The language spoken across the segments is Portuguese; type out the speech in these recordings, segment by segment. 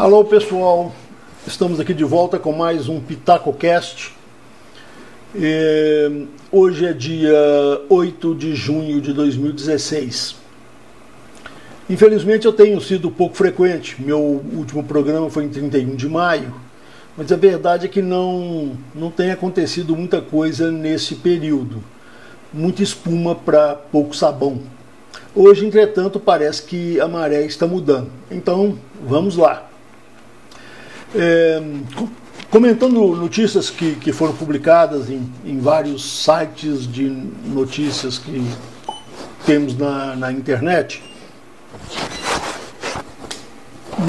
Alô pessoal, estamos aqui de volta com mais um PitacoCast. É, hoje é dia 8 de junho de 2016. Infelizmente eu tenho sido pouco frequente, meu último programa foi em 31 de maio, mas a verdade é que não, não tem acontecido muita coisa nesse período. Muita espuma para pouco sabão. Hoje, entretanto, parece que a maré está mudando. Então, vamos lá. É, comentando notícias que, que foram publicadas em, em vários sites de notícias que temos na, na internet,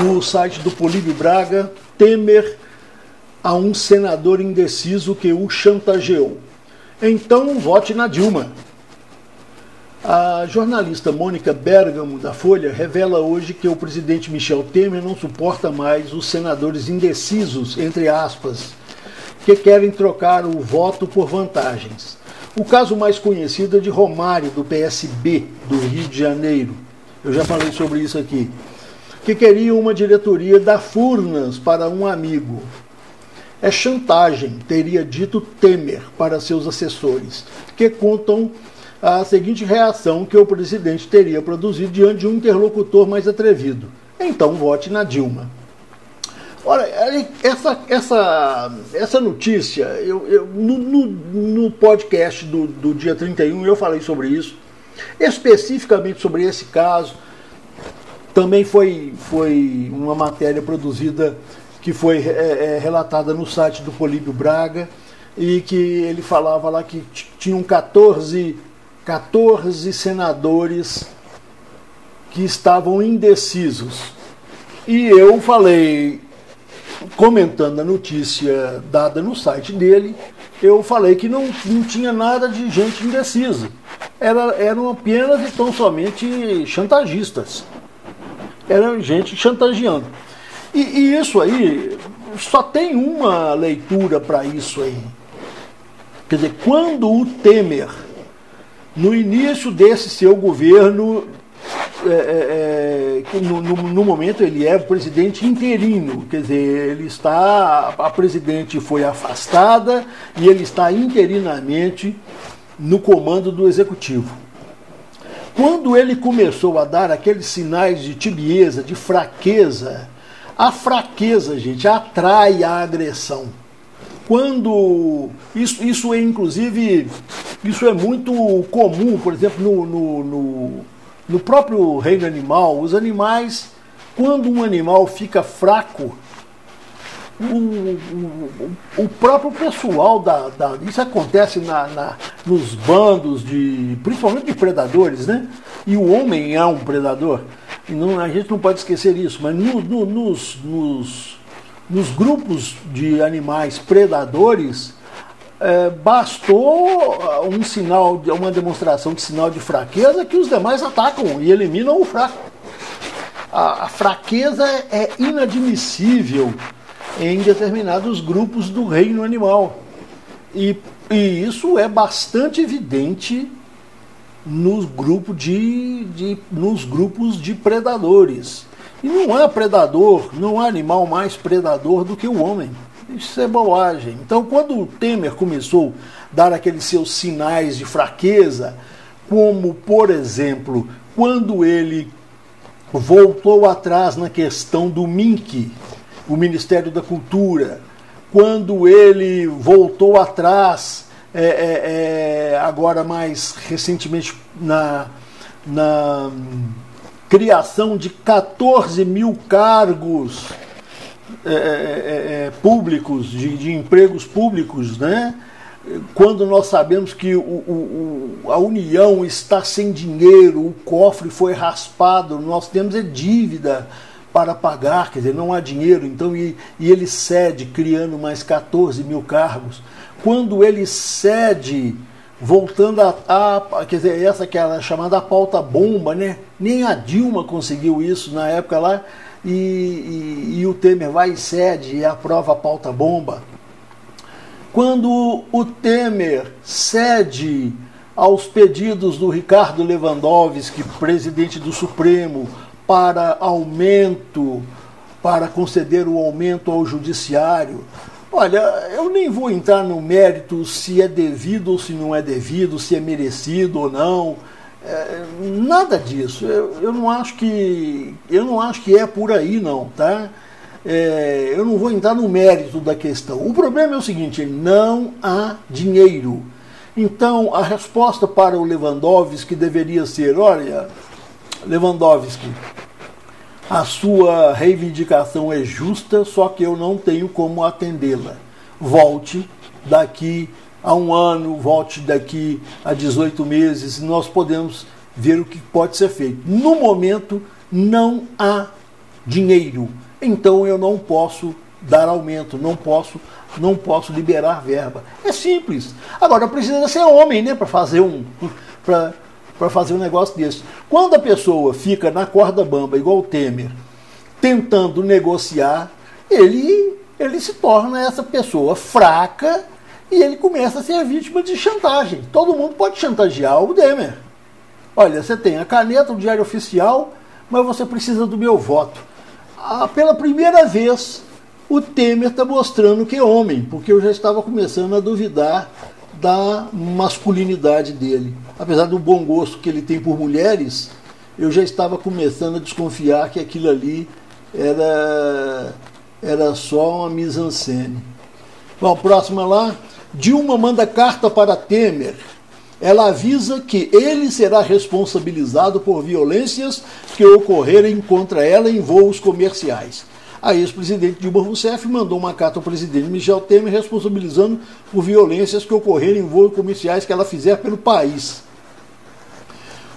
no site do Políbio Braga, Temer a um senador indeciso que o chantageou. Então vote na Dilma. A jornalista Mônica Bergamo, da Folha, revela hoje que o presidente Michel Temer não suporta mais os senadores indecisos, entre aspas, que querem trocar o voto por vantagens. O caso mais conhecido é de Romário, do PSB, do Rio de Janeiro. Eu já falei sobre isso aqui. Que queria uma diretoria da Furnas para um amigo. É chantagem, teria dito Temer para seus assessores, que contam a seguinte reação que o presidente teria produzido diante de um interlocutor mais atrevido. Então vote na Dilma. Olha, essa, essa, essa notícia, eu, eu no, no, no, podcast do, do dia 31 eu falei sobre isso, especificamente sobre esse caso. Também foi, foi uma matéria produzida que foi é, é, relatada no site do Políbio Braga e que ele falava lá que tinham 14 14 senadores que estavam indecisos. E eu falei, comentando a notícia dada no site dele, eu falei que não, não tinha nada de gente indecisa. Era, eram apenas e tão somente chantagistas. Era gente chantageando. E, e isso aí, só tem uma leitura para isso aí. Quer dizer, quando o Temer no início desse seu governo, é, é, é no, no, no, momento ele é presidente interino, quer dizer, ele está, a presidente foi afastada e ele está interinamente no comando do executivo. Quando ele começou a dar aqueles sinais de tibieza, de fraqueza, a fraqueza, gente, atrai a agressão quando isso, isso é inclusive isso é muito comum, por exemplo, no, no, no, no próprio reino animal, os animais, quando um animal fica fraco, o, o, o, próprio pessoal da, da isso acontece na, na, nos bandos de principalmente de predadores, né? E o homem é um predador. Não, a gente não pode esquecer isso, mas no, no, nos, nos nos grupos de animais predadores, é, bastou um sinal, uma demonstração de sinal de fraqueza que os demais atacam e eliminam o fraco. A, a fraqueza é inadmissível em determinados grupos do reino animal. E, e isso é bastante evidente nos, grupo de, de, nos grupos de predadores. E não há predador, não há animal mais predador do que o homem. Isso é bobagem. Então, quando o Temer começou a dar aqueles seus sinais de fraqueza, como, por exemplo, quando ele voltou atrás na questão do MINC, o Ministério da Cultura, quando ele voltou atrás, é, é, é, agora mais recentemente, na, na criação de 14 mil cargos é, é, é, é, públicos, de, de, empregos públicos, né? quando nós sabemos que o, o, a União está sem dinheiro, o cofre foi raspado, nós temos é dívida para pagar, quer dizer, não há dinheiro, então e, e ele cede, criando mais 14 mil cargos. Quando ele cede voltando a, a, quer dizer, essa que era chamada pauta bomba, né? Nem a Dilma conseguiu isso na época lá, e, e, e o Temer vai e cede e aprova a pauta bomba. Quando o Temer cede aos pedidos do Ricardo Lewandowski, presidente do Supremo, para aumento para conceder o aumento ao judiciário. Olha, eu nem vou entrar no mérito se é devido ou se não é devido, se é merecido ou não. É, nada disso. Eu, eu, não acho que eu não acho que é por aí não, tá? É, eu não vou entrar no mérito da questão. O problema é o seguinte: não há dinheiro. Então a resposta para o Lewandowski deveria ser: olha, Lewandowski, a sua reivindicação é justa, só que eu não tenho como atendê-la. Volte daqui a um ano, volte daqui a 18 meses, nós podemos ver o que pode ser feito. No momento, não há dinheiro, então eu não posso dar aumento, não posso, não posso liberar verba. É simples. Agora precisa ser homem, né, para fazer um, para para fazer um negócio desse. Quando a pessoa fica na corda bamba, igual o Temer, tentando negociar, ele, ele se torna essa pessoa fraca e ele começa a ser vítima de chantagem. Todo mundo pode chantagear o Temer. Olha, você tem a caneta, o diário oficial, mas você precisa do meu voto. Ah, pela primeira vez, o Temer está mostrando que é homem, porque eu já estava começando a duvidar da masculinidade dele. Apesar do bom gosto que ele tem por mulheres, eu já estava começando a desconfiar que aquilo ali era, era só uma mise-en-scène. Bom, próxima lá. Dilma manda carta para Temer. Ela avisa que ele será responsabilizado por violências que ocorrerem contra ela em voos comerciais a ex-presidente Dilma Rousseff mandou uma carta ao presidente Michel Temer responsabilizando por violências que ocorreram em voos comerciais que ela fizer pelo país.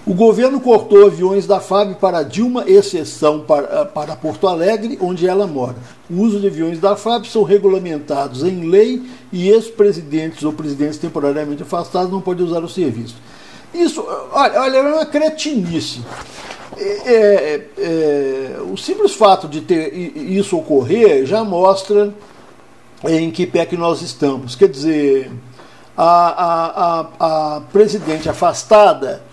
O governo cortou aviões da FAB para Dilma, exceção para, para Porto Alegre, onde ela mora. O uso de aviões da FAB são regulamentados em lei e ex-presidentes ou presidentes temporariamente afastados não podem usar o serviço. Isso, olha, olha é uma cretinice. É, é, é, o simples fato de ter isso ocorrer já mostra em que pé que nós estamos. Quer dizer, a, a, a, a presidente afastada,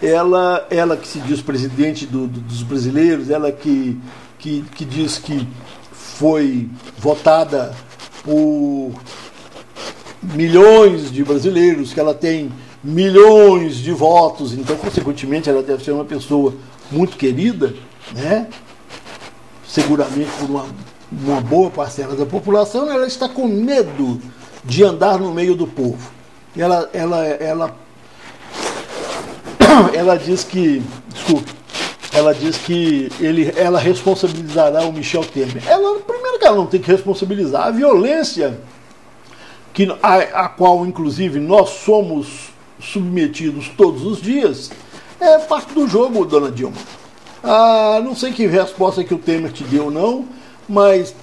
ela, ela que se diz presidente do, do, dos brasileiros, ela que, que, que diz que foi votada por milhões de brasileiros, que ela tem milhões de votos, então, consequentemente, ela deve ser uma pessoa muito querida, né? seguramente por uma, uma boa parcela da população, ela está com medo de andar no meio do povo. Ela, ela, ela, ela diz que, desculpe, ela diz que ele, ela responsabilizará o Michel Temer. Ela, primeiro que ela não tem que responsabilizar. A violência que, a, a qual, inclusive, nós somos submetidos todos os dias, é parte do jogo, dona Dilma. Ah, não sei que resposta que o Temer te deu, não, mas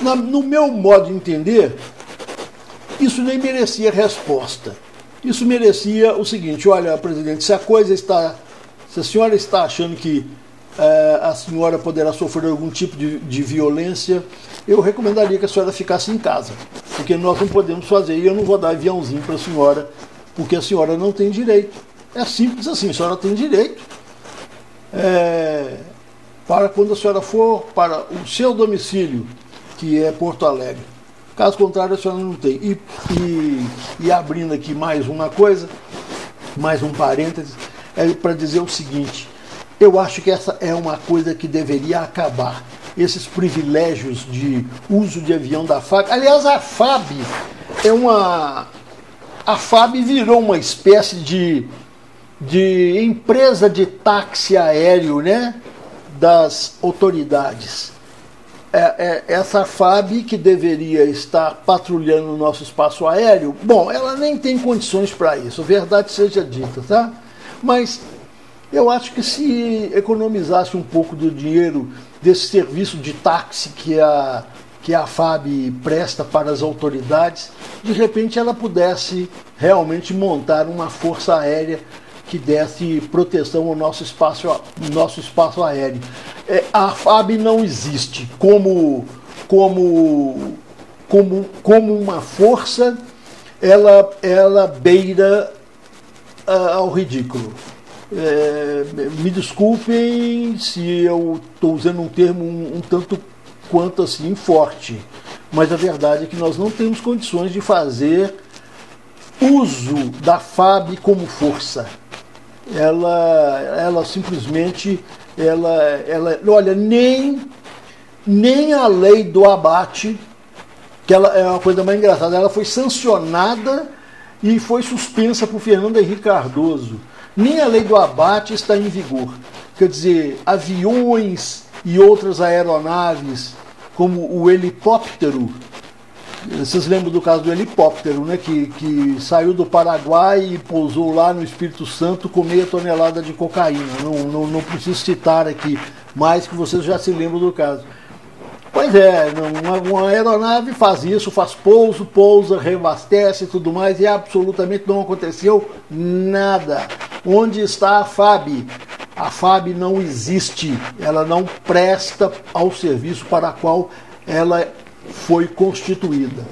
na, no meu modo de entender, isso nem merecia resposta. Isso merecia o seguinte: olha, presidente, se a coisa está. Se a senhora está achando que eh, a senhora poderá sofrer algum tipo de, de violência, eu recomendaria que a senhora ficasse em casa. Porque nós não podemos fazer, e eu não vou dar aviãozinho para a senhora, porque a senhora não tem direito. É simples assim, a senhora tem direito é, para quando a senhora for para o seu domicílio, que é Porto Alegre. Caso contrário, a senhora não tem. E, e, e abrindo aqui mais uma coisa, mais um parênteses, é para dizer o seguinte: eu acho que essa é uma coisa que deveria acabar. Esses privilégios de uso de avião da FAB. Aliás, a FAB é uma. A FAB virou uma espécie de de empresa de táxi aéreo né, das autoridades. É, é, essa FAB que deveria estar patrulhando o nosso espaço aéreo, bom, ela nem tem condições para isso, verdade seja dita, tá? Mas eu acho que se economizasse um pouco do dinheiro desse serviço de táxi que a, que a FAB presta para as autoridades, de repente ela pudesse realmente montar uma força aérea que desse proteção ao nosso espaço, nosso espaço aéreo. É, a FAB não existe como, como, como, como uma força, ela, ela beira uh, ao ridículo. É, me desculpem se eu estou usando um termo um, um, tanto quanto assim forte. Mas a verdade é que nós não temos condições de fazer uso da FAB como força. Ela, ela simplesmente, ela, ela, olha, nem, nem a lei do abate, que ela é uma coisa mais engraçada, ela foi sancionada e foi suspensa por Fernando Henrique Cardoso. Nem a lei do abate está em vigor. Quer dizer, aviões e outras aeronaves, como o helicóptero, vocês lembram do caso do helicóptero, né? Que, que saiu do Paraguai e pousou lá no Espírito Santo com meia tonelada de cocaína. Não, não, não preciso citar aqui, mais que vocês já se lembram do caso. Pois é, uma, uma, aeronave faz isso, faz pouso, pousa, reabastece e tudo mais, e absolutamente não aconteceu nada. Onde está a FAB? A FAB não existe, ela não presta ao serviço para qual ela foi constituída.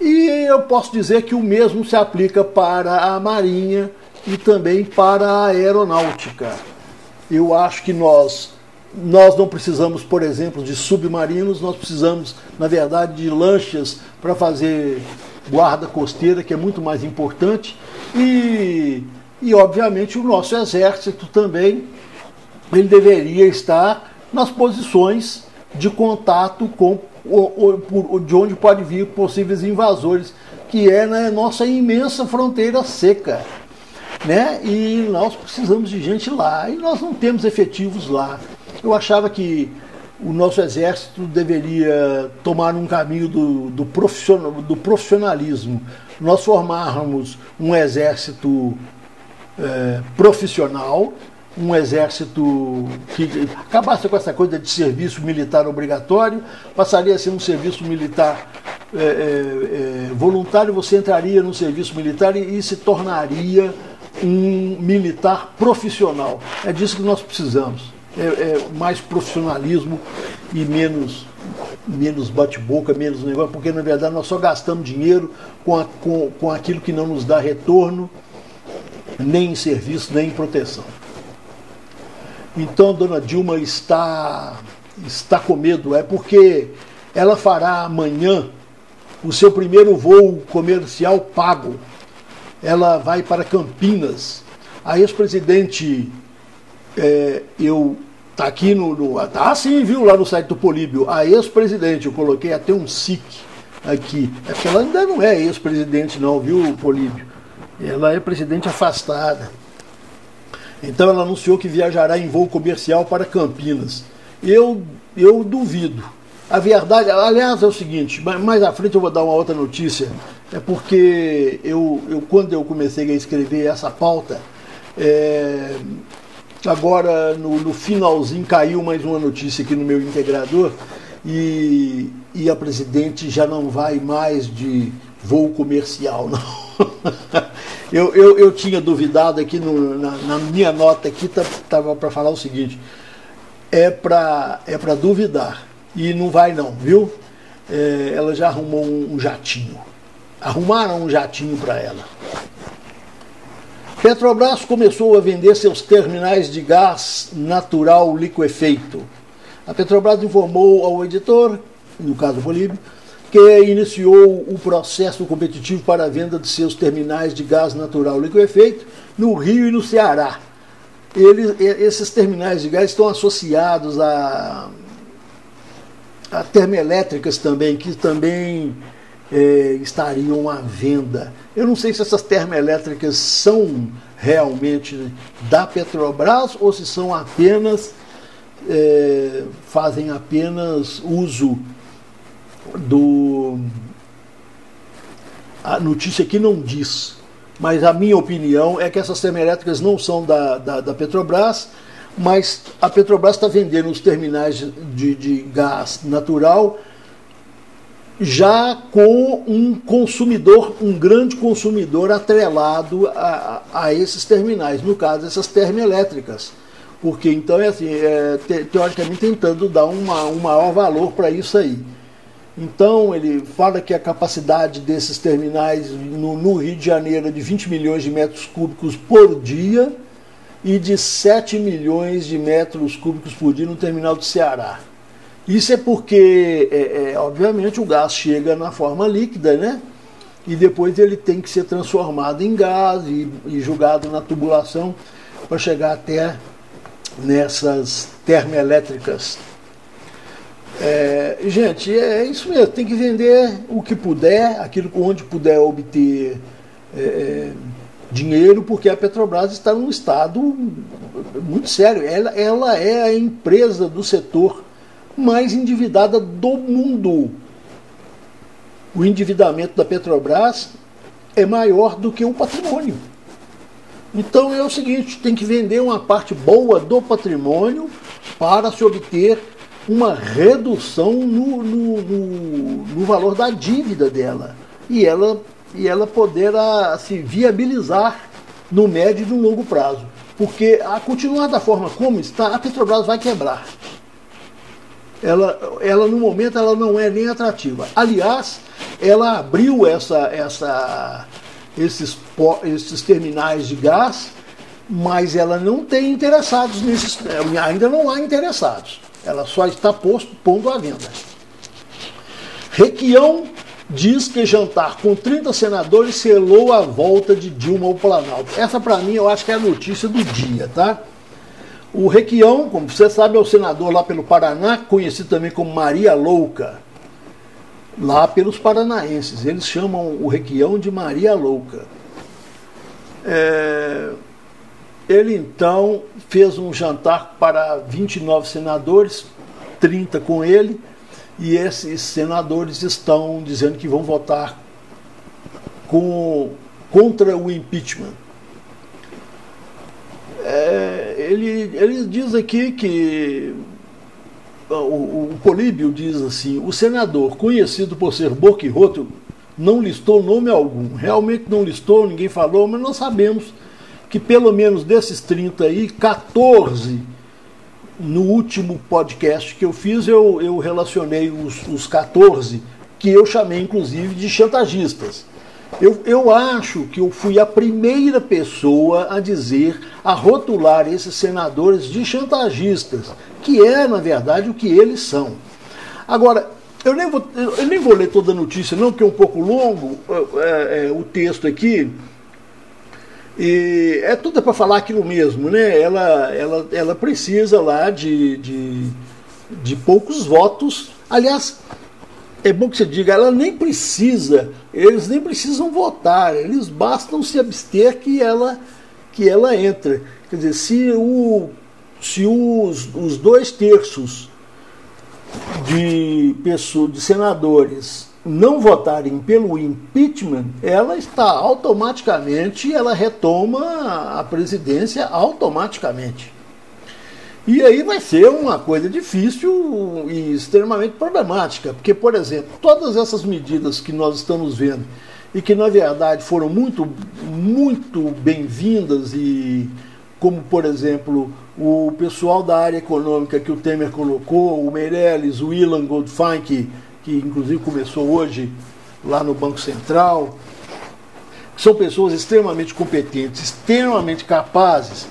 E eu posso dizer que o mesmo se aplica para a Marinha e também para a Aeronáutica. Eu acho que nós nós não precisamos, por exemplo, de submarinos, nós precisamos, na verdade, de lanchas para fazer guarda costeira, que é muito mais importante, e, e obviamente o nosso exército também ele deveria estar nas posições de contato com de onde pode vir possíveis invasores, que é na nossa imensa fronteira seca. Né? E nós precisamos de gente lá, e nós não temos efetivos lá. Eu achava que o nosso exército deveria tomar um caminho do, do, profissional, do profissionalismo. Nós formarmos um exército é, profissional um exército que acabasse com essa coisa de serviço militar obrigatório, passaria a ser um serviço militar é, é, é, voluntário, você entraria no serviço militar e, e se tornaria um militar profissional. É disso que nós precisamos. É, é mais profissionalismo e menos menos bate-boca, menos negócio, porque na verdade nós só gastamos dinheiro com, a, com, com aquilo que não nos dá retorno, nem em serviço, nem em proteção. Então, dona Dilma está, está com medo, é porque ela fará amanhã o seu primeiro voo comercial pago. Ela vai para Campinas. A ex-presidente, é, eu tá aqui no, no. Tá sim, viu, lá no site do Políbio. A ex-presidente, eu coloquei até um SIC aqui. É porque ela ainda não é ex-presidente, não, viu, Políbio? Ela é presidente afastada. Então ela anunciou que viajará em voo comercial para Campinas. Eu, eu duvido. A verdade, aliás, é o seguinte, mais à frente eu vou dar uma outra notícia, é porque eu, eu quando eu comecei a escrever essa pauta, é, agora no, no, finalzinho caiu mais uma notícia aqui no meu integrador e, e a presidente já não vai mais de voo comercial, não. Eu, eu, eu tinha duvidado aqui no, na, na, minha nota aqui, estava para falar o seguinte, é para é duvidar. E não vai não, viu? É, ela já arrumou um, um jatinho. Arrumaram um jatinho para ela. Petrobras começou a vender seus terminais de gás natural liquefeito. A Petrobras informou ao editor, no caso Bolívia, que iniciou o processo competitivo para a venda de seus terminais de gás natural liquefeito no Rio e no Ceará. Esses terminais de gás estão associados a, a termoelétricas também, que também é, estariam à venda. Eu não sei se essas termoelétricas são realmente da Petrobras ou se são apenas é, fazem apenas uso do. A notícia aqui não diz, mas a minha opinião é que essas termoelétricas não são da, da, da Petrobras, mas a Petrobras está vendendo os terminais de, de gás natural já com um consumidor, um grande consumidor atrelado a, a, esses terminais, no caso, essas termoelétricas. Porque então é assim, é, te, teoricamente tentando dar uma, um maior valor para isso aí. Então, ele fala que a capacidade desses terminais no, no, Rio de Janeiro é de 20 milhões de metros cúbicos por dia e de 7 milhões de metros cúbicos por dia no terminal do Ceará. Isso é porque, é, é, obviamente, o gás chega na forma líquida, né? E depois ele tem que ser transformado em gás e, e jogado na tubulação para chegar até nessas termoelétricas. É, gente, é isso mesmo, tem que vender o que puder, aquilo onde puder obter é, é dinheiro, porque a Petrobras está num estado muito sério. Ela, ela é a empresa do setor mais endividada do mundo. O endividamento da Petrobras é maior do que o patrimônio. Então é o seguinte: tem que vender uma parte boa do patrimônio para se obter uma redução no, no, no, no valor da dívida dela. E ela, e ela poder a, se viabilizar no médio e no longo prazo. Porque a continuar da forma como está, a Petrobras vai quebrar. Ela, ela no momento ela não é nem atrativa. Aliás, ela abriu essa, essa, esses, esses terminais de gás, mas ela não tem interessados nesses. Ainda não há interessados. Ela só está posto, pondo à venda. Requião diz que jantar com 30 senadores selou a volta de Dilma ao Planalto. Essa, para mim, eu acho que é a notícia do dia, tá? O Requião, como você sabe, é o senador lá pelo Paraná, conhecido também como Maria Louca. Lá pelos paranaenses. Eles chamam o Requião de Maria Louca. É... Ele então fez um jantar para 29 senadores, 30 com ele, e esses senadores estão dizendo que vão votar com, contra o impeachment. É, ele, ele diz aqui que o, o Políbio diz assim: o senador, conhecido por ser boquiroto, não listou nome algum. Realmente não listou, ninguém falou, mas nós sabemos que pelo menos desses 30 aí, 14 no último podcast que eu fiz, eu, eu relacionei os, os 14 que eu chamei inclusive de chantagistas. Eu, eu acho que eu fui a primeira pessoa a dizer, a rotular esses senadores de chantagistas, que é, na verdade, o que eles são. Agora, eu nem vou, eu nem vou ler toda a notícia, não, porque é um pouco longo é, é, o texto aqui. E é tudo para falar aquilo mesmo, né? Ela, ela, ela precisa lá de, de, de poucos votos. Aliás, é bom que você diga, ela nem precisa, eles nem precisam votar, eles bastam se abster que ela, que ela entra. Quer dizer, se, o, se os, os dois terços de, pessoas, de senadores não votarem pelo impeachment, ela está automaticamente, ela retoma a presidência automaticamente. E aí vai ser uma coisa difícil e extremamente problemática, porque, por exemplo, todas essas medidas que nós estamos vendo e que na verdade foram muito, muito bem-vindas e como por exemplo o pessoal da área econômica que o Temer colocou, o Meirelles, o Ilan Goldfein, que que inclusive começou hoje lá no Banco Central, são pessoas extremamente competentes, extremamente capazes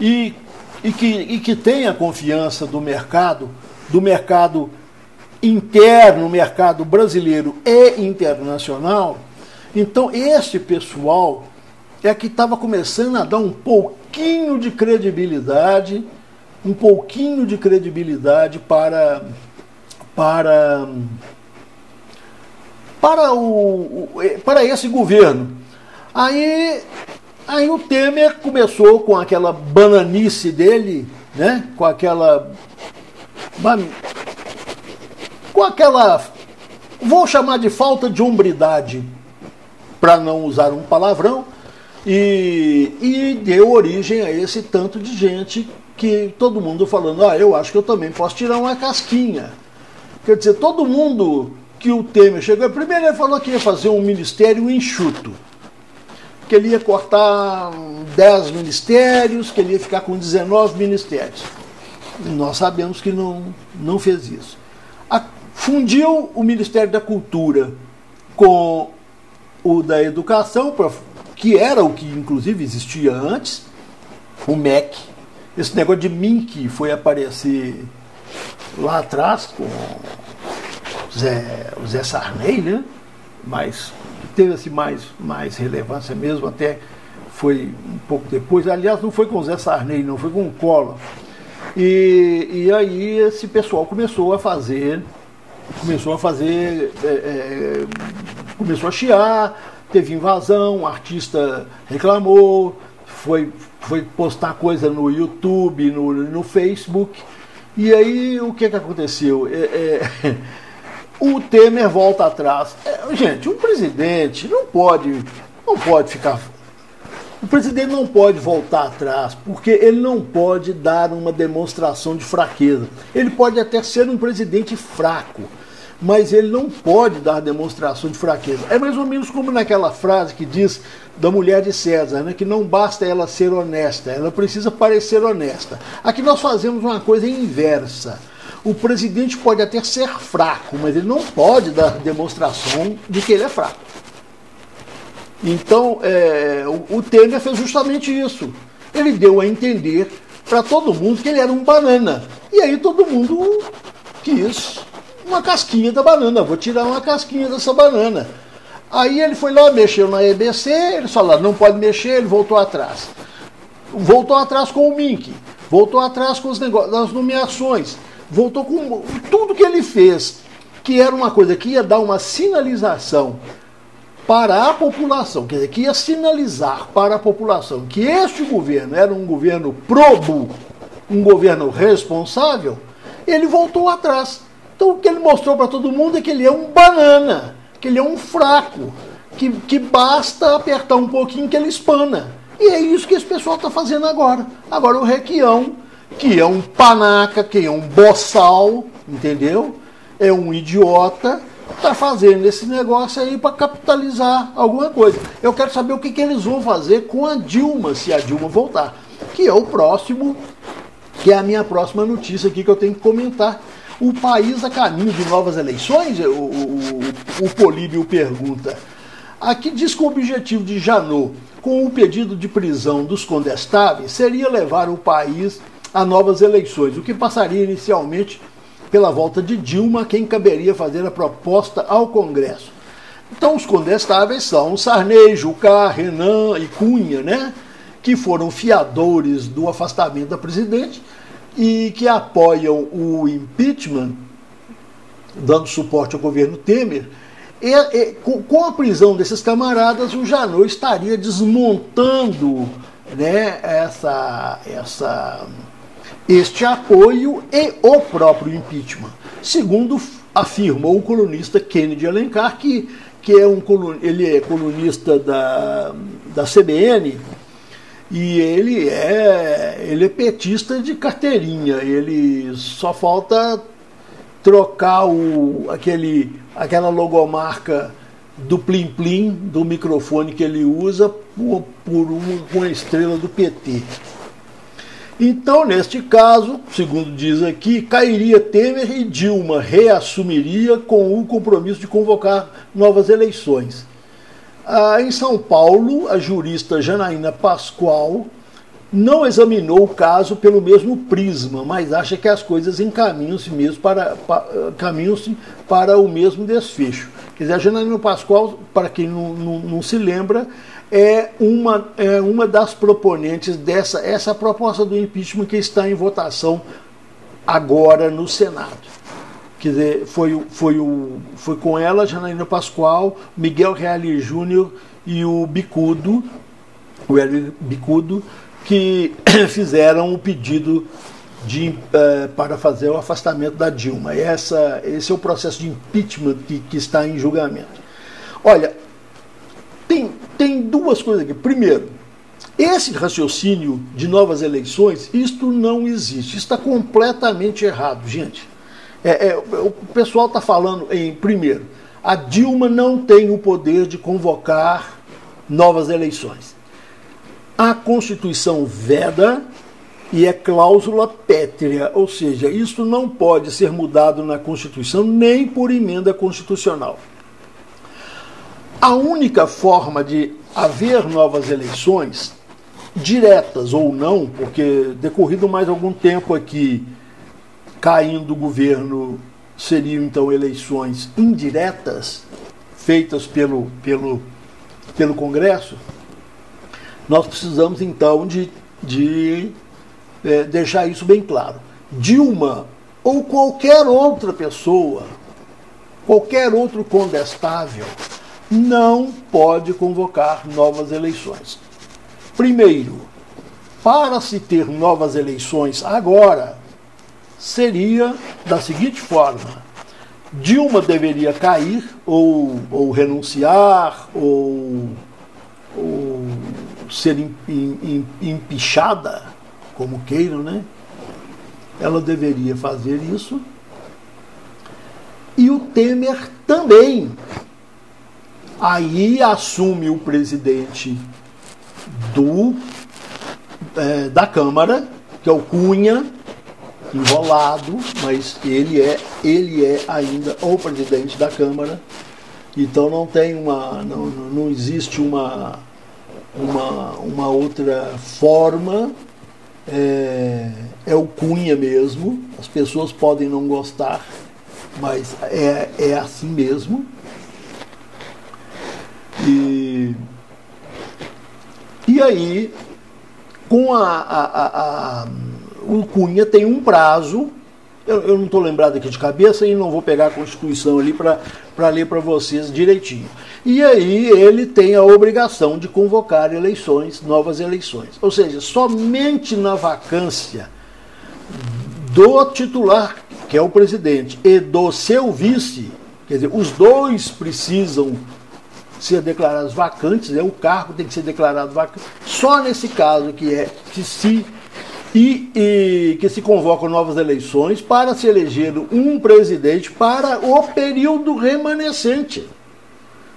e, e, que, e que têm a confiança do mercado, do mercado interno, mercado brasileiro e internacional. Então, este pessoal é que estava começando a dar um pouquinho de credibilidade, um pouquinho de credibilidade para, para para, o, para esse governo. Aí, aí o Temer começou com aquela bananice dele, né? com aquela. com aquela. vou chamar de falta de hombridade, para não usar um palavrão, e, e deu origem a esse tanto de gente que todo mundo falando, ah, eu acho que eu também posso tirar uma casquinha. Quer dizer, todo mundo que o Temer chegou. Primeiro ele falou que ia fazer um ministério enxuto. Que ele ia cortar 10 ministérios, que ele ia ficar com 19 ministérios. Nós sabemos que não, não fez isso. A, fundiu o Ministério da Cultura com o da Educação, que era o que inclusive existia antes, o MEC. Esse negócio de MINC foi aparecer lá atrás com Zé, o Zé Sarney, né? Mas teve assim, mais, mais relevância mesmo, até foi um pouco depois. Aliás, não foi com o Zé Sarney, não, foi com o Collor. E, e aí esse pessoal começou a fazer, começou a fazer, é, é, começou a chiar, teve invasão, o artista reclamou, foi, foi postar coisa no YouTube, no, no Facebook. E aí o que, que aconteceu? É, é, o Temer volta atrás. É, gente, um presidente não pode, não pode ficar. O presidente não pode voltar atrás, porque ele não pode dar uma demonstração de fraqueza. Ele pode até ser um presidente fraco, mas ele não pode dar demonstração de fraqueza. É mais ou menos como naquela frase que diz da mulher de César, né, que não basta ela ser honesta, ela precisa parecer honesta. Aqui nós fazemos uma coisa inversa. O presidente pode até ser fraco, mas ele não pode dar demonstração de que ele é fraco. Então, é, o, o Temer fez justamente isso. Ele deu a entender para todo mundo que ele era um banana. E aí todo mundo quis uma casquinha da banana. Vou tirar uma casquinha dessa banana. Aí ele foi lá, mexeu na EBC, eles falaram, não pode mexer, ele voltou atrás. Voltou atrás com o Mink, voltou atrás com os negócios, das nomeações, voltou com tudo que ele fez, que era uma coisa que ia dar uma sinalização para a população, quer dizer, que ia sinalizar para a população que este governo era um governo probo, um governo responsável, ele voltou atrás. Então o que ele mostrou para todo mundo é que ele é um banana, que ele é um fraco, que, que basta apertar um pouquinho que ele espana. E é isso que esse pessoal está fazendo agora. Agora o Requião, que é um panaca, que é um boçal, entendeu? É um idiota, está fazendo esse negócio aí para capitalizar alguma coisa. Eu quero saber o que, que eles vão fazer com a Dilma, se a Dilma voltar. Que é o próximo, que é a minha próxima notícia aqui que eu tenho que comentar o país a caminho de novas eleições? O, o, o Políbio pergunta. Aqui diz que o objetivo de Janot, com o pedido de prisão dos condestáveis, seria levar o país a novas eleições, o que passaria inicialmente pela volta de Dilma, quem caberia fazer a proposta ao Congresso. Então, os condestáveis são Sarney, Jucá, Renan e Cunha, né? que foram fiadores do afastamento da presidente e que apoiam o impeachment, dando suporte ao governo Temer, e, e, com, a prisão desses camaradas, o Janot estaria desmontando né, essa, essa, este apoio e o próprio impeachment. Segundo afirmou o colunista Kennedy Alencar, que, que é um ele é colunista da, da CBN, e ele é, ele é petista de carteirinha, ele só falta trocar o, aquele, aquela logomarca do Plim Plim, do microfone que ele usa, por, por uma estrela do PT. Então, neste caso, segundo diz aqui, cairia Temer e Dilma reassumiria com o compromisso de convocar novas eleições. Ah, em São Paulo, a jurista Janaína Pascoal não examinou o caso pelo mesmo prisma, mas acha que as coisas encaminham-se mesmo para, para, caminham para o mesmo desfecho. Quer dizer, a Janaína Pascoal, para quem não, não, não, se lembra, é uma, é uma das proponentes dessa essa proposta do impeachment que está em votação agora no Senado. Quer dizer, foi, foi, o, foi com ela, Janaína Pascoal, Miguel Reale Júnior e o Bicudo, o Hélio Bicudo, que fizeram o pedido de, uh, para fazer o afastamento da Dilma. Essa, esse é o processo de impeachment que, que está em julgamento. Olha, tem, tem duas coisas aqui. Primeiro, esse raciocínio de novas eleições, isto não existe. Está completamente errado, gente. É, é, o pessoal está falando em, primeiro, a Dilma não tem o poder de convocar novas eleições. A Constituição veda e é cláusula pétrea, ou seja, isso não pode ser mudado na Constituição nem por emenda constitucional. A única forma de haver novas eleições, diretas ou não, porque decorrido mais algum tempo aqui caindo o governo, seriam então eleições indiretas, feitas pelo, pelo, pelo Congresso, nós precisamos então de, de é, deixar isso bem claro. Dilma ou qualquer outra pessoa, qualquer outro condestável, não pode convocar novas eleições. Primeiro, para se ter novas eleições agora, seria da seguinte forma: Dilma deveria cair, ou, ou renunciar, ou, ou ser empichada, como queiram, né? Ela deveria fazer isso. E o Temer também. Aí assume o presidente do, é, da Câmara, que é o Cunha, enrolado, mas ele é, ele é ainda o presidente da Câmara. Então não tem uma. não, não existe uma, uma, uma outra forma. É, é o Cunha mesmo. As pessoas podem não gostar, mas é, é assim mesmo. E, e aí, com a, a, a, o Cunha tem um prazo, eu, eu não estou lembrado aqui de cabeça e não vou pegar a Constituição ali para ler para vocês direitinho. E aí ele tem a obrigação de convocar eleições, novas eleições. Ou seja, somente na vacância do titular, que é o presidente, e do seu vice, quer dizer, os dois precisam ser declarados vacantes, né? o cargo tem que ser declarado vacante. Só nesse caso que é que se e, e, que se convocam novas eleições para se eleger um presidente para o período remanescente.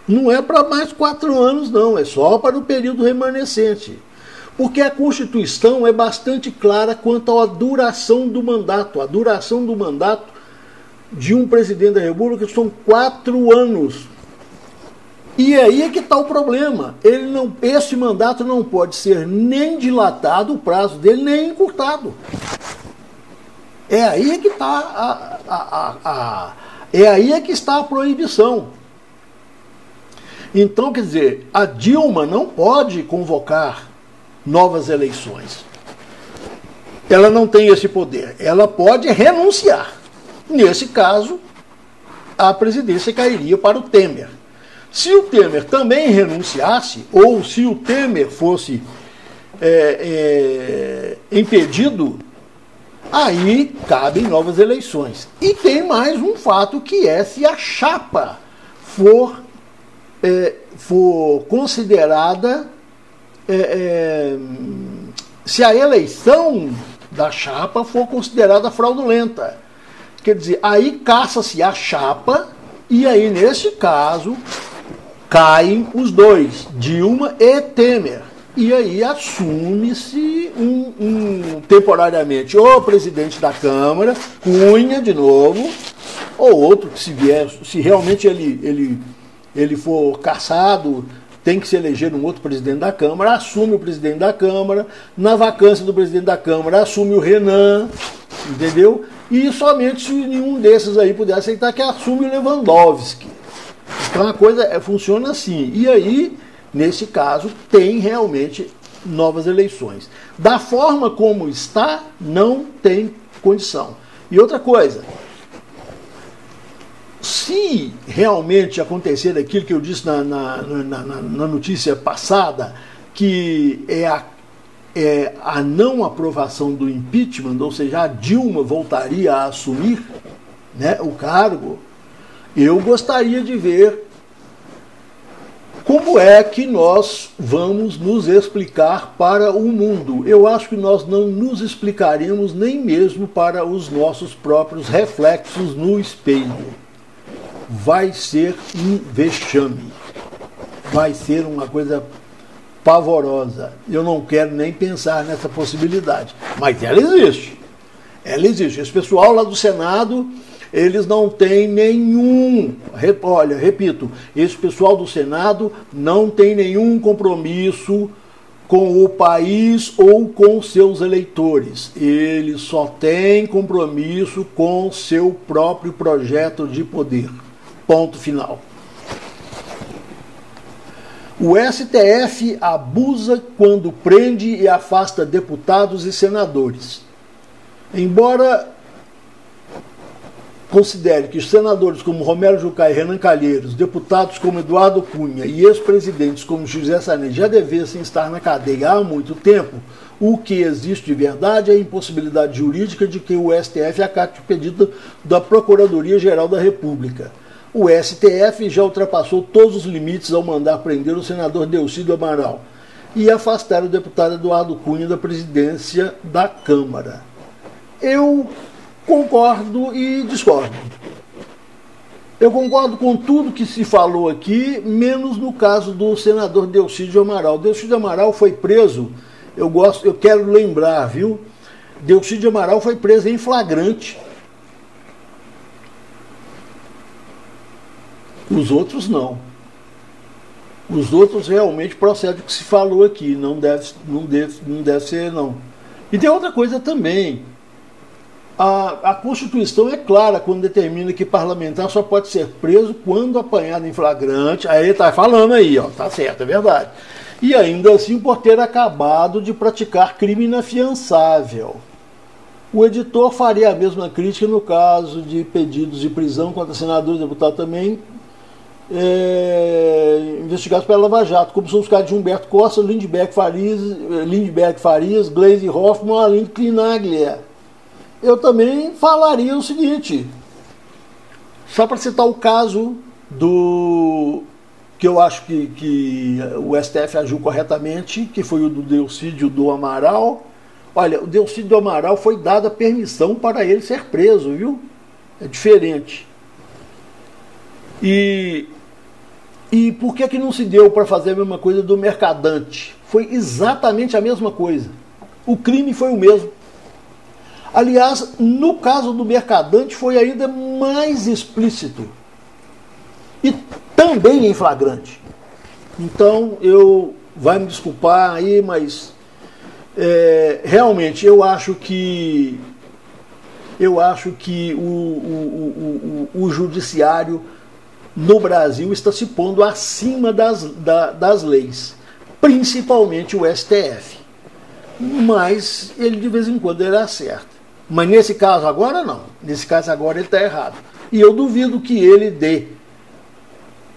Não é para mais quatro anos, não, é só para o período remanescente. Porque a Constituição é bastante clara quanto à duração do mandato. A duração do mandato de um presidente da República são quatro anos. E aí é que está o problema. Ele não, esse mandato não pode ser nem dilatado, o prazo dele, nem encurtado. É aí é que está a, a, a, é aí é que está a proibição. Então, quer dizer, a Dilma não pode convocar novas eleições. Ela não tem esse poder. Ela pode renunciar. Nesse caso, a presidência cairia para o Temer. Se o Temer também renunciasse, ou se o Temer fosse é, é, impedido, aí cabem novas eleições. E tem mais um fato que é se a chapa for, é, for considerada. É, é, se a eleição da chapa for considerada fraudulenta. Quer dizer, aí caça-se a chapa, e aí, nesse caso, caem os dois, Dilma e Temer. E aí assume-se um, um, temporariamente o presidente da Câmara, Cunha de novo, ou outro que se vier, se realmente ele, ele, ele for caçado, tem que se eleger um outro presidente da Câmara, assume o presidente da Câmara, na vacância do presidente da Câmara assume o Renan, entendeu? E somente se nenhum desses aí puder aceitar que assume o Lewandowski. Então a coisa é, funciona assim. E aí, nesse caso, tem realmente novas eleições. Da forma como está, não tem condição. E outra coisa, se realmente acontecer aquilo que eu disse na, na, na, na notícia passada, que é a, é a não aprovação do impeachment, ou seja, a Dilma voltaria a assumir né, o cargo, eu gostaria de ver como é que nós vamos nos explicar para o mundo. Eu acho que nós não nos explicaremos nem mesmo para os nossos próprios reflexos no espelho. Vai ser um vexame. Vai ser uma coisa pavorosa. Eu não quero nem pensar nessa possibilidade. Mas ela existe. Ela existe. Esse pessoal lá do Senado eles não têm nenhum, olha, repito, esse pessoal do Senado não tem nenhum compromisso com o país ou com seus eleitores. Ele só tem compromisso com seu próprio projeto de poder. Ponto final. O STF abusa quando prende e afasta deputados e senadores. Embora considere que senadores como Romero Jucá e Renan Calheiros, deputados como Eduardo Cunha e ex-presidentes como José Sarney já devessem estar na cadeia há muito tempo, o que existe de verdade é a impossibilidade jurídica de que o STF acate o pedido da Procuradoria-Geral da República. O STF já ultrapassou todos os limites ao mandar prender o senador Delcídio Amaral e afastar o deputado Eduardo Cunha da presidência da Câmara. Eu concordo e discordo. Eu concordo com tudo que se falou aqui, menos no caso do senador Delcídio Amaral. Delcídio Amaral foi preso, eu gosto, eu quero lembrar, viu? Delcídio Amaral foi preso em flagrante Os outros não. Os outros realmente procedem o que se falou aqui, não deve, não deve, não deve ser não. E tem outra coisa também. A, a Constituição é clara quando determina que parlamentar só pode ser preso quando apanhado em flagrante. Aí ele está falando aí, ó, tá certo, é verdade. E ainda assim por ter acabado de praticar crime inafiançável. O editor faria a mesma crítica no caso de pedidos de prisão contra senadores e deputados também é, investigados pela Lava Jato, como são os casos de Humberto Costa, Lindbergh Farias, Lindbergh Farias Glaze Hoffman, Aline Klinaglia. Eu também falaria o seguinte, só para citar o caso do que eu acho que, que o STF agiu corretamente, que foi o do Delcídio do Amaral. Olha, o Delcídio do Amaral foi dada permissão para ele ser preso, viu? É diferente. E e por que, que não se deu para fazer a mesma coisa do mercadante? Foi exatamente a mesma coisa. O crime foi o mesmo. Aliás, no caso do mercadante foi ainda mais explícito. E também em flagrante. Então, eu vai me desculpar aí, mas é, realmente eu acho que eu acho que o, o, o, o judiciário no Brasil está se pondo acima das, da, das leis, principalmente o STF. Mas ele de vez em quando ele acerta. Mas nesse caso agora não. Nesse caso agora ele está errado. E eu duvido que ele dê,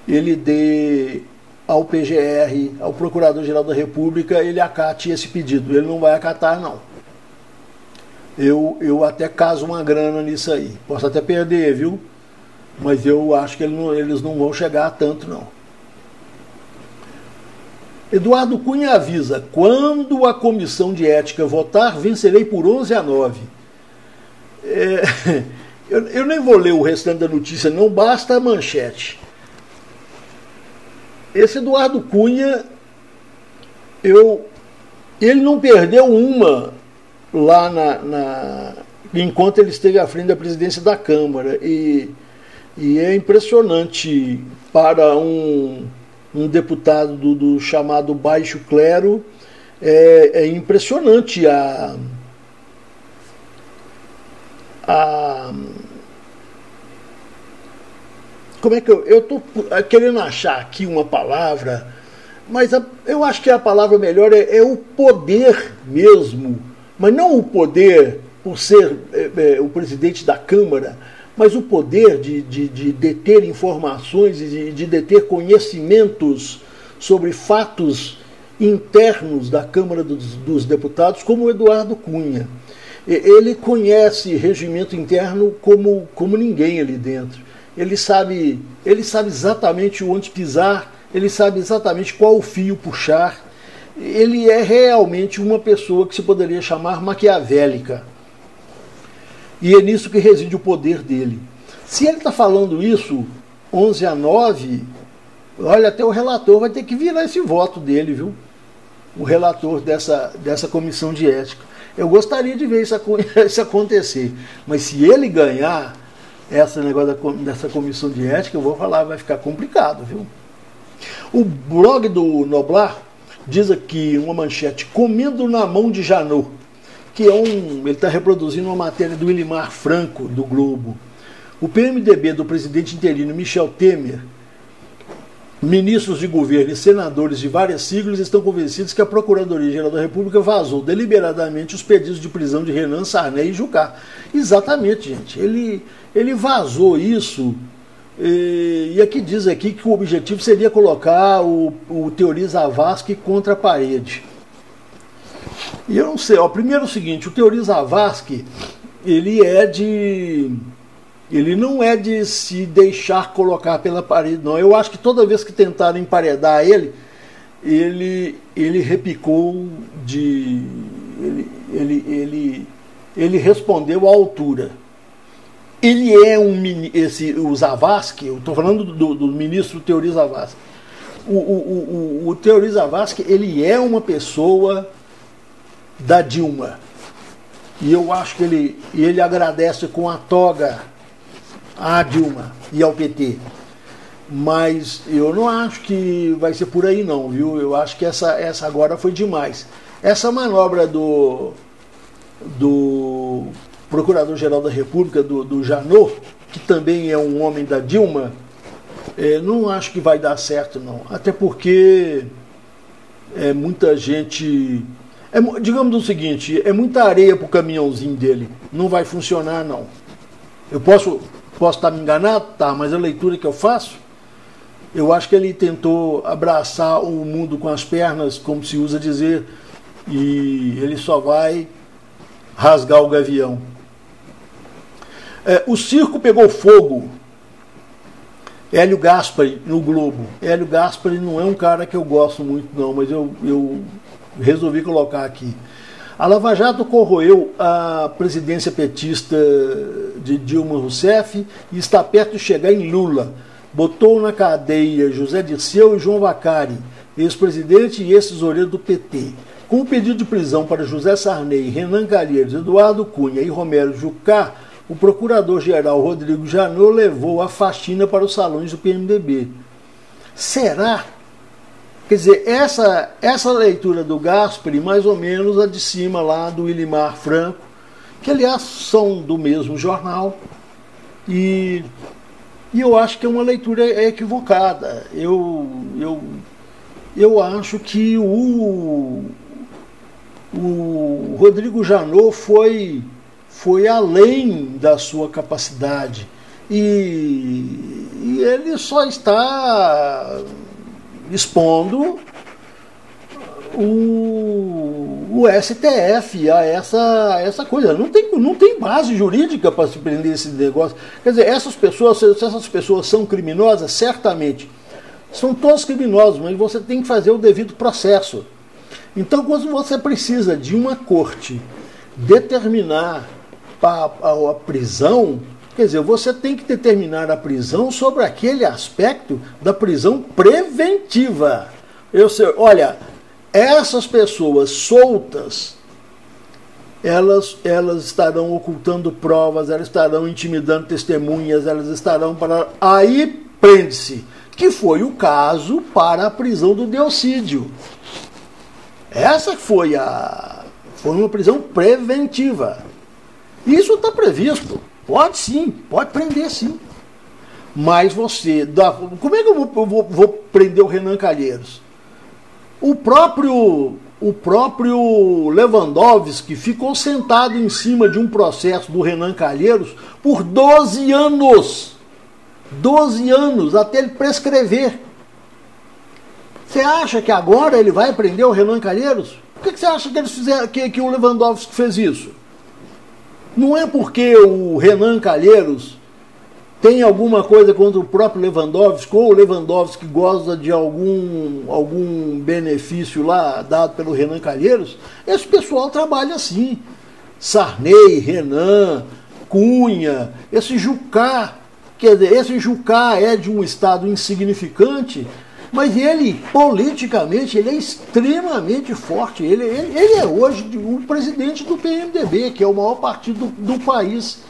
ele dê ao PGR, ao Procurador-Geral da República, ele acate esse pedido. Ele não vai acatar, não. Eu, eu até caso uma grana nisso aí. Posso até perder, viu? mas eu acho que eles não vão chegar a tanto, não. Eduardo Cunha avisa: quando a comissão de ética votar, vencerei por 11 a 9. É, eu, eu, nem vou ler o restante da notícia, não basta a manchete. Esse Eduardo Cunha, eu, ele não perdeu uma lá na, na, enquanto ele esteve à frente da presidência da Câmara. E e é impressionante para um, um deputado do, do chamado baixo clero, é, é impressionante a, a como é que eu estou querendo achar aqui uma palavra, mas a, eu acho que a palavra melhor é, é, o poder mesmo, mas não o poder por ser é, é, o presidente da Câmara, mas o poder de, de, de deter informações e de, de deter conhecimentos sobre fatos internos da Câmara dos, dos, Deputados, como o Eduardo Cunha. Ele conhece regimento interno como, como ninguém ali dentro. Ele sabe, ele sabe exatamente onde pisar, ele sabe exatamente qual fio puxar. Ele é realmente uma pessoa que se poderia chamar maquiavélica. E é nisso que reside o poder dele. Se ele está falando isso 11 a 9, olha, até o relator vai ter que virar esse voto dele, viu? O relator dessa, dessa comissão de ética. Eu gostaria de ver isso, isso acontecer. Mas se ele ganhar esse negócio dessa comissão de ética, eu vou falar, vai ficar complicado, viu? O blog do Noblar Diz aqui uma manchete: comendo na mão de Janot, que é um. Ele está reproduzindo uma matéria do Ilimar Franco, do Globo. O PMDB do presidente interino Michel Temer Ministros de governo e senadores de várias siglas estão convencidos que a Procuradoria-Geral da República vazou deliberadamente os pedidos de prisão de Renan Sarney e Jucá. Exatamente, gente. Ele, ele vazou isso. E, e aqui diz aqui que o objetivo seria colocar o, o Teori Zavascki contra a parede. E eu não sei, ó, primeiro é o seguinte, o Teori Zavascki, ele é de ele não é de se deixar colocar pela parede, não. Eu acho que toda vez que tentaram emparedar ele, ele, ele repicou de. Ele, ele, ele, ele respondeu à altura. Ele é um esse o Zavascki, eu estou falando do, do, ministro Teori Zavascki. O, o, o, o Teori Zavascki, ele é uma pessoa da Dilma. E eu acho que ele, ele agradece com a toga à Dilma e ao PT. Mas eu não acho que vai ser por aí não, viu? Eu acho que essa, essa agora foi demais. Essa manobra do, do Procurador-Geral da República, do, do Janot, que também é um homem da Dilma, é, não acho que vai dar certo não. Até porque é muita gente. É, digamos o seguinte, é muita areia para o caminhãozinho dele. Não vai funcionar não. Eu posso Posso estar me enganado? Tá, mas a leitura que eu faço, eu acho que ele tentou abraçar o mundo com as pernas, como se usa dizer, e ele só vai rasgar o gavião. É, o circo pegou fogo. Hélio Gaspari no Globo. Hélio Gaspari não é um cara que eu gosto muito, não, mas eu, eu resolvi colocar aqui. A Lava Jato corroeu a presidência petista de Dilma Rousseff e está perto de chegar em Lula. Botou na cadeia José Dirceu e João Vacari, ex-presidente e ex-tesoureiro do PT. Com o pedido de prisão para José Sarney, Renan Calheiros, Eduardo Cunha e Romero Jucá, o procurador-geral Rodrigo Janot levou a faxina para os salões do PMDB. Será Quer dizer, essa, essa leitura do Gaspari, mais ou menos a de cima lá do Ilimar Franco, que aliás são do mesmo jornal, e, e eu acho que é uma leitura equivocada. Eu, eu, eu acho que o, o Rodrigo Janot foi, foi além da sua capacidade. E, e ele só está expondo o, o STF a essa, essa coisa. Não tem, não tem base jurídica para se prender esse negócio. Quer dizer, essas pessoas, se essas pessoas são criminosas, certamente. São todos criminosos, mas você tem que fazer o devido processo. Então, quando você precisa de uma corte determinar a, a, a prisão, Quer dizer, você tem que determinar a prisão sobre aquele aspecto da prisão preventiva. Eu sei, olha, essas pessoas soltas, elas, elas estarão ocultando provas, elas estarão intimidando testemunhas, elas estarão para. Aí prende-se. Que foi o caso para a prisão do Deocídio. Essa foi a. Foi uma prisão preventiva. Isso está previsto. Pode sim, pode prender sim. Mas você. Dá, como é que eu vou, eu vou, vou prender o Renan Calheiros? O próprio, o próprio Lewandowski ficou sentado em cima de um processo do Renan Calheiros por 12 anos. 12 anos, até ele prescrever. Você acha que agora ele vai prender o Renan Calheiros? Por que, você acha que, eles fizeram, que, que o Lewandowski fez isso? Não é porque o Renan Calheiros tem alguma coisa contra o próprio Lewandowski, ou o Lewandowski goza de algum, algum benefício lá dado pelo Renan Calheiros, esse pessoal trabalha assim. Sarney, Renan, Cunha, esse Jucá, quer dizer, esse Jucá é de um estado insignificante mas ele, politicamente, ele é extremamente forte. Ele, ele, ele é hoje o presidente do PMDB, que é o maior partido do, do país.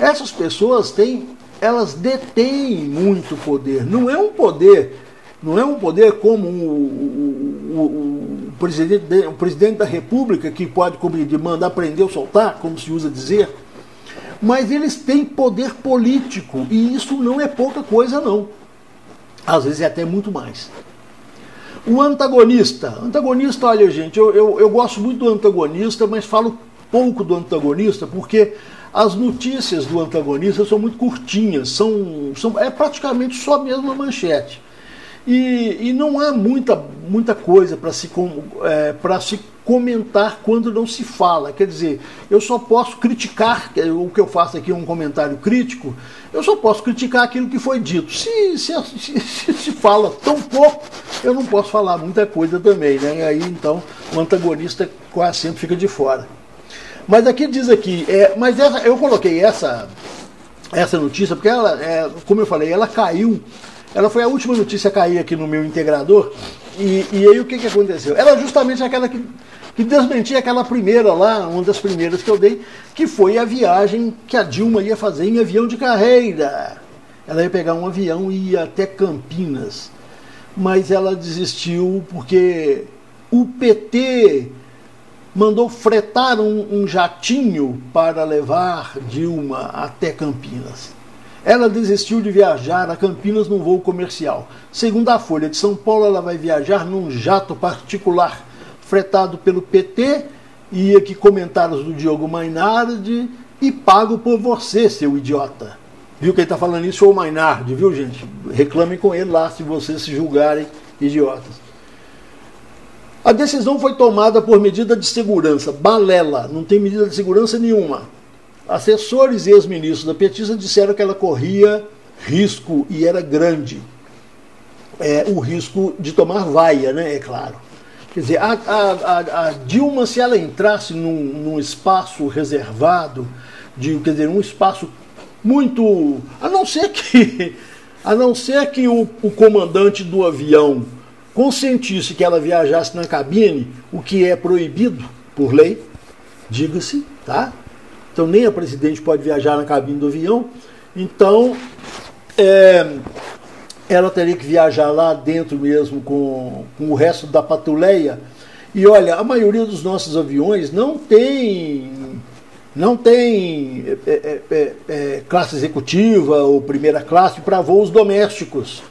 Essas pessoas têm, elas detêm muito poder. Não é um poder, não é um poder como o, o, o, presidente, o presidente da República que pode mandar prender ou soltar, como se usa dizer, mas eles têm poder político e isso não é pouca coisa não. Às vezes é até muito mais. O antagonista. Antagonista, olha, gente, eu, eu, eu gosto muito do antagonista, mas falo pouco do antagonista porque as notícias do antagonista são muito curtinhas, são, são, é praticamente só mesmo a manchete. E, e não há muita, muita coisa para se, é, se comentar quando não se fala. Quer dizer, eu só posso criticar, é o que eu faço aqui é um comentário crítico, eu só posso criticar aquilo que foi dito. Se se, se, se fala tão pouco, eu não posso falar muita coisa também. Né? E aí então o antagonista quase sempre fica de fora. Mas aqui diz aqui, é, mas essa, eu coloquei essa, essa notícia, porque ela, é, como eu falei, ela caiu ela foi a última notícia a cair aqui no meu integrador. E, e aí o que, que aconteceu? Era justamente aquela que, que desmentia aquela primeira lá, uma das primeiras que eu dei, que foi a viagem que a Dilma ia fazer em avião de carreira. Ela ia pegar um avião e ia até Campinas. Mas ela desistiu porque o PT mandou fretar um, um jatinho para levar Dilma até Campinas. Ela desistiu de viajar a Campinas num voo comercial. Segundo a Folha de São Paulo, ela vai viajar num jato particular, fretado pelo PT, e aqui comentários do Diogo Mainardi, e pago por você, seu idiota. Viu quem está falando isso? É o Mainardi, viu, gente? Reclamem com ele lá se vocês se julgarem idiotas. A decisão foi tomada por medida de segurança. Balela, não tem medida de segurança nenhuma. Assessores e ex-ministros da petista disseram que ela corria risco e era grande. É, o risco de tomar vaia, né? É claro. Quer dizer, a, a, a Dilma, se ela entrasse num, num, espaço reservado, de, quer dizer, um espaço muito. A não ser que, a não ser que o, o comandante do avião consentisse que ela viajasse na cabine, o que é proibido por lei, diga-se, tá? Então nem a presidente pode viajar na cabine do avião. Então é, ela teria que viajar lá dentro mesmo com, com o resto da patuleia. E olha, a maioria dos nossos aviões não tem não tem é, é, é, é classe executiva ou primeira classe para voos domésticos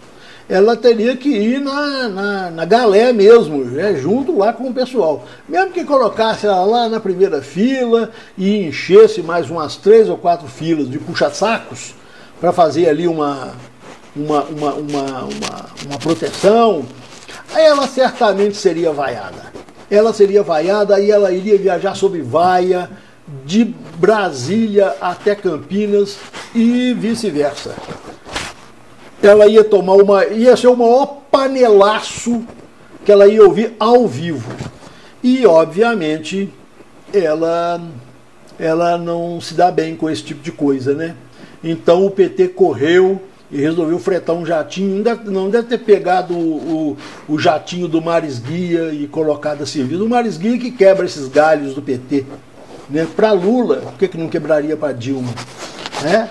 ela teria que ir na, na, na galé mesmo, né, junto lá com o pessoal. Mesmo que colocasse ela lá na primeira fila e enchesse mais umas três ou quatro filas de puxa-sacos para fazer ali uma, uma, uma, uma, uma, proteção, ela certamente seria vaiada. Ela seria vaiada e ela iria viajar sob vaia de Brasília até Campinas e vice-versa ela ia tomar uma. ia ser o maior panelaço que ela ia ouvir ao vivo. E, obviamente, ela, ela não se dá bem com esse tipo de coisa, né? Então o PT correu e resolveu fretar um jatinho. Não deve, ter pegado o, o, o, jatinho do Maris Guia e colocado a serviço. O Maris Guia que quebra esses galhos do PT. Né? Para Lula, por que, que não quebraria para Dilma? Né?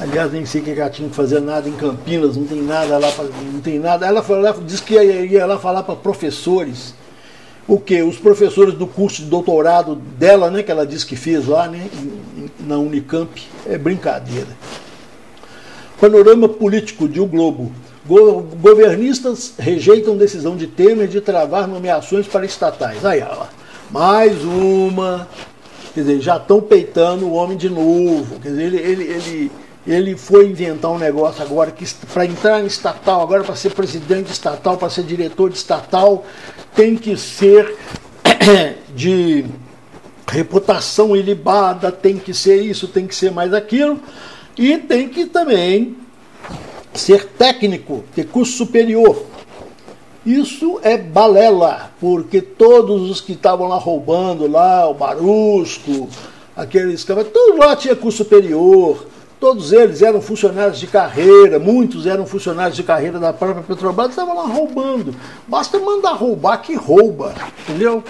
Aliás, nem sei que ela tinha que fazer nada em Campinas, não tem nada lá, não tem nada. Ela, ela disse que ia, ia lá falar para professores. O que? Os professores do curso de doutorado dela, né, que ela disse que fez lá, né, na Unicamp. É brincadeira. Panorama político de O Globo. Go governistas rejeitam decisão de Temer de travar nomeações para estatais. Aí, ó, mais uma. Quer dizer, já estão peitando o homem de novo. Quer dizer, ele, ele, ele ele foi inventar um negócio agora que para entrar em estatal, agora para ser presidente estatal, para ser diretor de estatal, tem que ser de reputação ilibada, tem que ser isso, tem que ser mais aquilo, e tem que também ser técnico, ter curso superior. Isso é balela, porque todos os que estavam lá roubando lá, o Barusco, aqueles caras, tudo lá tinha curso superior Todos eles eram funcionários de carreira, muitos eram funcionários de carreira da própria Petrobras, estavam lá roubando. Basta mandar roubar que rouba, entendeu?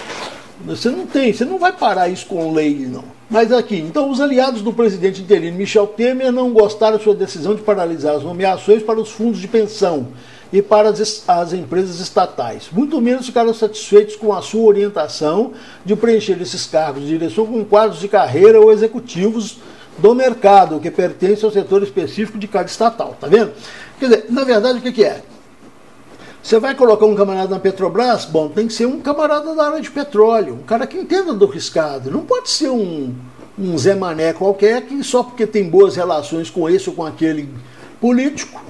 Você não tem, você não vai parar isso com lei, não. Mas aqui, então os aliados do presidente interino Michel Temer não gostaram de sua decisão de paralisar as nomeações para os fundos de pensão e para as, as empresas estatais. Muito menos ficaram satisfeitos com a sua orientação de preencher esses cargos de direção com quadros de carreira ou executivos do mercado, que pertence ao setor específico de cada estatal. Tá vendo? Quer dizer, na verdade, o que, que é? Você vai colocar um camarada na Petrobras? Bom, tem que ser um camarada da área de petróleo, um cara que entenda do riscado. Não pode ser um, um Zé Mané qualquer que só porque tem boas relações com esse ou com aquele político,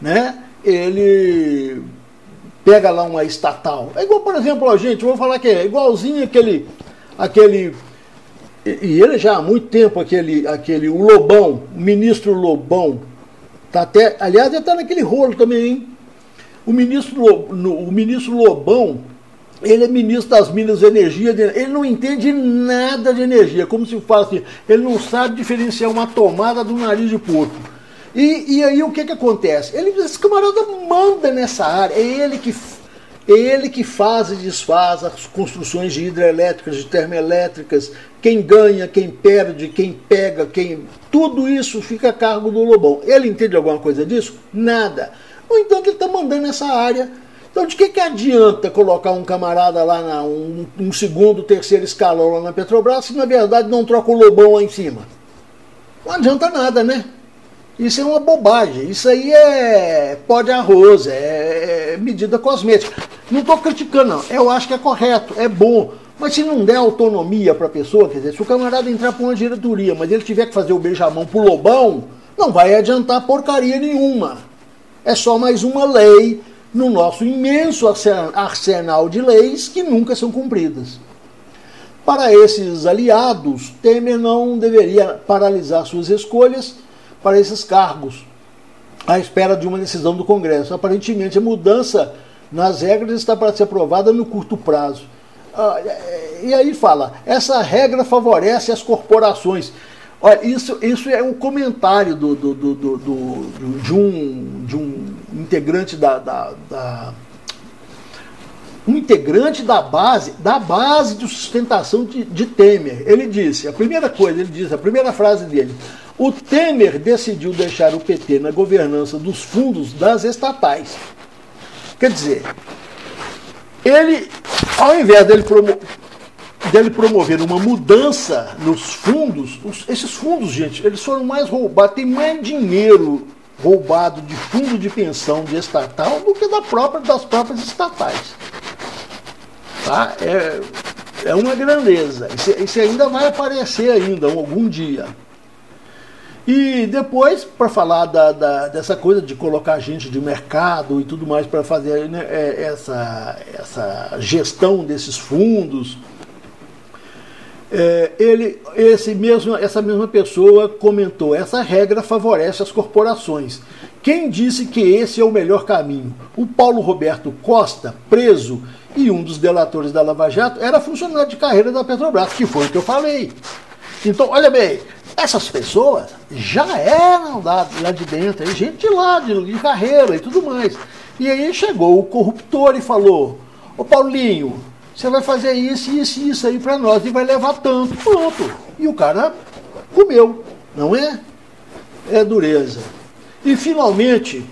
né? Ele pega lá uma estatal. É igual, por exemplo, gente, vou falar que é igualzinho aquele, aquele e ele já há muito tempo, aquele, aquele o Lobão, o ministro Lobão, tá até, aliás, ele está naquele rolo também, hein? O ministro, o ministro Lobão, ele é ministro das Minas de Energia, ele não entende nada de energia, como se fala assim, ele não sabe diferenciar uma tomada do nariz de porco. E, e aí o que, que acontece? Ele, esse camarada manda nessa área, é ele que ele que faz e desfaz as construções de hidrelétricas, de termoelétricas, quem ganha, quem perde, quem pega, quem. Tudo isso fica a cargo do Lobão. Ele entende alguma coisa disso? Nada. No entanto, ele está mandando nessa área. Então, de que, que adianta colocar um camarada lá, na, um, um segundo, terceiro escalão lá na Petrobras, se na verdade não troca o Lobão lá em cima? Não adianta nada, né? Isso é uma bobagem. Isso aí é pó de arroz, é, é medida cosmética. Não estou criticando, não. Eu acho que é correto, é bom. Mas se não der autonomia para a pessoa, quer dizer, se o camarada entrar para uma diretoria, mas ele tiver que fazer o beijamão pro lobão, não vai adiantar porcaria nenhuma. É só mais uma lei no nosso imenso arsenal de leis que nunca são cumpridas. Para esses aliados, Temer não deveria paralisar suas escolhas para esses cargos, à espera de uma decisão do Congresso. Aparentemente, a mudança nas regras está para ser aprovada no curto prazo. Ah, e aí fala, essa regra favorece as corporações. Olha, isso, isso é um comentário do, do, do, do, de, um, de um integrante da, da, da um integrante da base, da base de sustentação de, de, Temer. Ele disse, a primeira coisa, ele diz, a primeira frase dele, o Temer decidiu deixar o PT na governança dos fundos das estatais. Quer dizer, ele, ao invés dele, promo dele promover uma mudança nos fundos, os, esses fundos, gente, eles foram mais roubados, tem mais dinheiro roubado de fundo de pensão de estatal do que da própria, das próprias estatais. Tá? É, é uma grandeza. Isso, isso ainda vai aparecer ainda algum dia. E depois, para falar da, da, dessa coisa de colocar gente de mercado e tudo mais para fazer né, é, essa, essa gestão desses fundos, é, ele, esse mesmo, essa mesma pessoa comentou: essa regra favorece as corporações. Quem disse que esse é o melhor caminho? O Paulo Roberto Costa, preso e um dos delatores da Lava Jato, era funcionário de carreira da Petrobras, que foi o que eu falei. Então, olha bem, essas pessoas já eram lá, lá de dentro, gente lá de, de carreira e tudo mais. E aí chegou o corruptor e falou: Ô Paulinho, você vai fazer isso, isso e isso aí para nós e vai levar tanto. Pronto. E o cara comeu, não é? É dureza. E finalmente,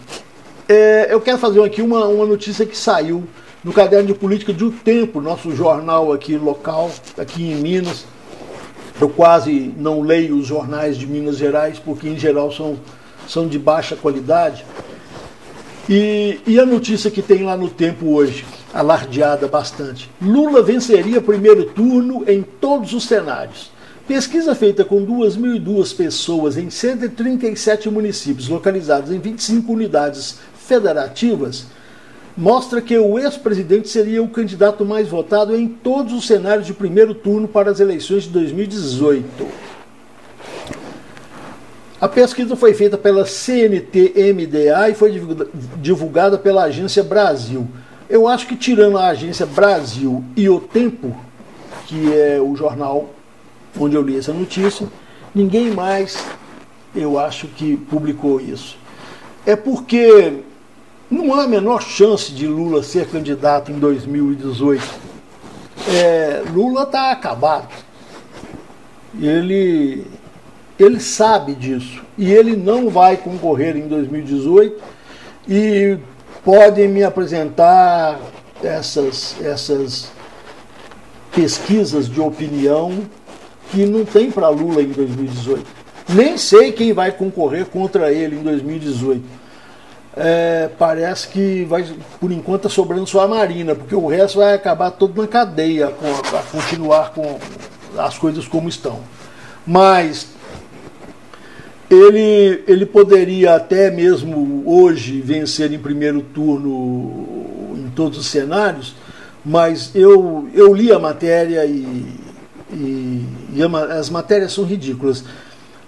é, eu quero fazer aqui uma, uma notícia que saiu no caderno de política de O Tempo, nosso jornal aqui local, aqui em Minas eu quase não leio os jornais de Minas Gerais, porque em geral são, são de baixa qualidade. E, e a notícia que tem lá no tempo hoje, alardeada bastante: Lula venceria primeiro turno em todos os cenários. Pesquisa feita com 2.002 pessoas em 137 municípios, localizados em 25 unidades federativas, mostra que o ex-presidente seria o candidato mais votado em todos os cenários de primeiro turno para as eleições de 2018. A pesquisa foi feita pela CNT-MDA e foi divulgada pela Agência Brasil. Eu acho que tirando a Agência Brasil e o Tempo, que é o jornal onde eu li essa notícia, ninguém mais, eu acho que publicou isso. É porque não há a menor chance de Lula ser candidato em 2018. É, Lula está acabado. Ele, ele sabe disso. E ele não vai concorrer em 2018. E podem me apresentar essas, essas pesquisas de opinião que não tem para Lula em 2018. Nem sei quem vai concorrer contra ele em 2018. É, parece que vai, por enquanto, tá sobrando só a Marina, porque o resto vai acabar todo na cadeia para continuar com as coisas como estão. Mas ele, ele poderia até mesmo hoje vencer em primeiro turno em todos os cenários, mas eu, eu li a matéria e, e, e as matérias são ridículas.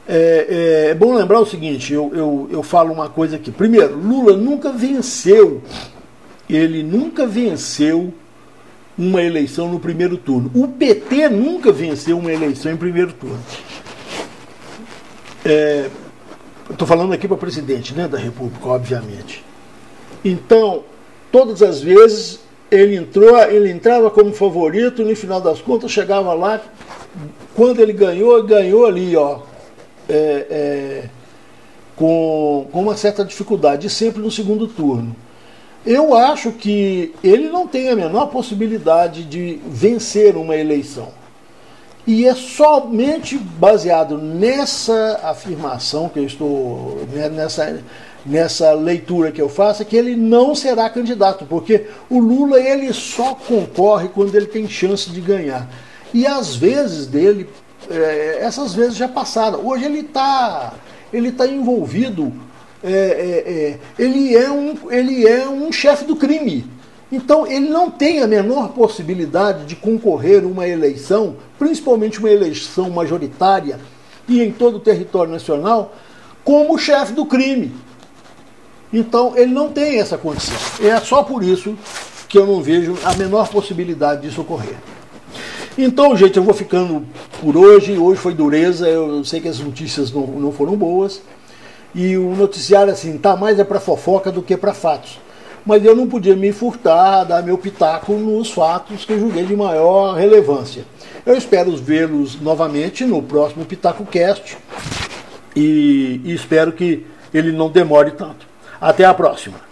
É, é, é, bom lembrar o seguinte: eu, eu, eu falo uma coisa aqui. Primeiro, Lula nunca venceu, ele nunca venceu uma eleição no primeiro turno. O PT nunca venceu uma eleição em primeiro turno. É, Estou falando aqui para presidente né, da República, obviamente. Então, todas as vezes ele entrou, ele entrava como favorito, no final das contas chegava lá, quando ele ganhou, ganhou ali, ó, é, é, com, com uma certa dificuldade, sempre no segundo turno. Eu acho que ele não tem a menor possibilidade de vencer uma eleição. E é somente baseado nessa afirmação que eu estou, né, nessa, nessa leitura que eu faço, que ele não será candidato, porque o Lula ele só concorre quando ele tem chance de ganhar. E às vezes dele, é, essas vezes já passaram. Hoje ele está ele tá envolvido, é, é, é, ele é um, ele é um chefe do crime. Então ele não tem a menor possibilidade de concorrer uma eleição, principalmente uma eleição majoritária e em todo o território nacional, como chefe do crime. Então ele não tem essa condição. É só por isso que eu não vejo a menor possibilidade disso ocorrer. Então, gente, eu vou ficando por hoje. Hoje foi dureza, eu sei que as notícias não, não foram boas. E o noticiário, assim, tá mais é para fofoca do que para fatos mas eu não podia me furtar, dar meu pitaco nos fatos que eu julguei de maior relevância. Eu espero vê-los novamente no próximo Pitaco Cast e, e espero que ele não demore tanto. Até a próxima.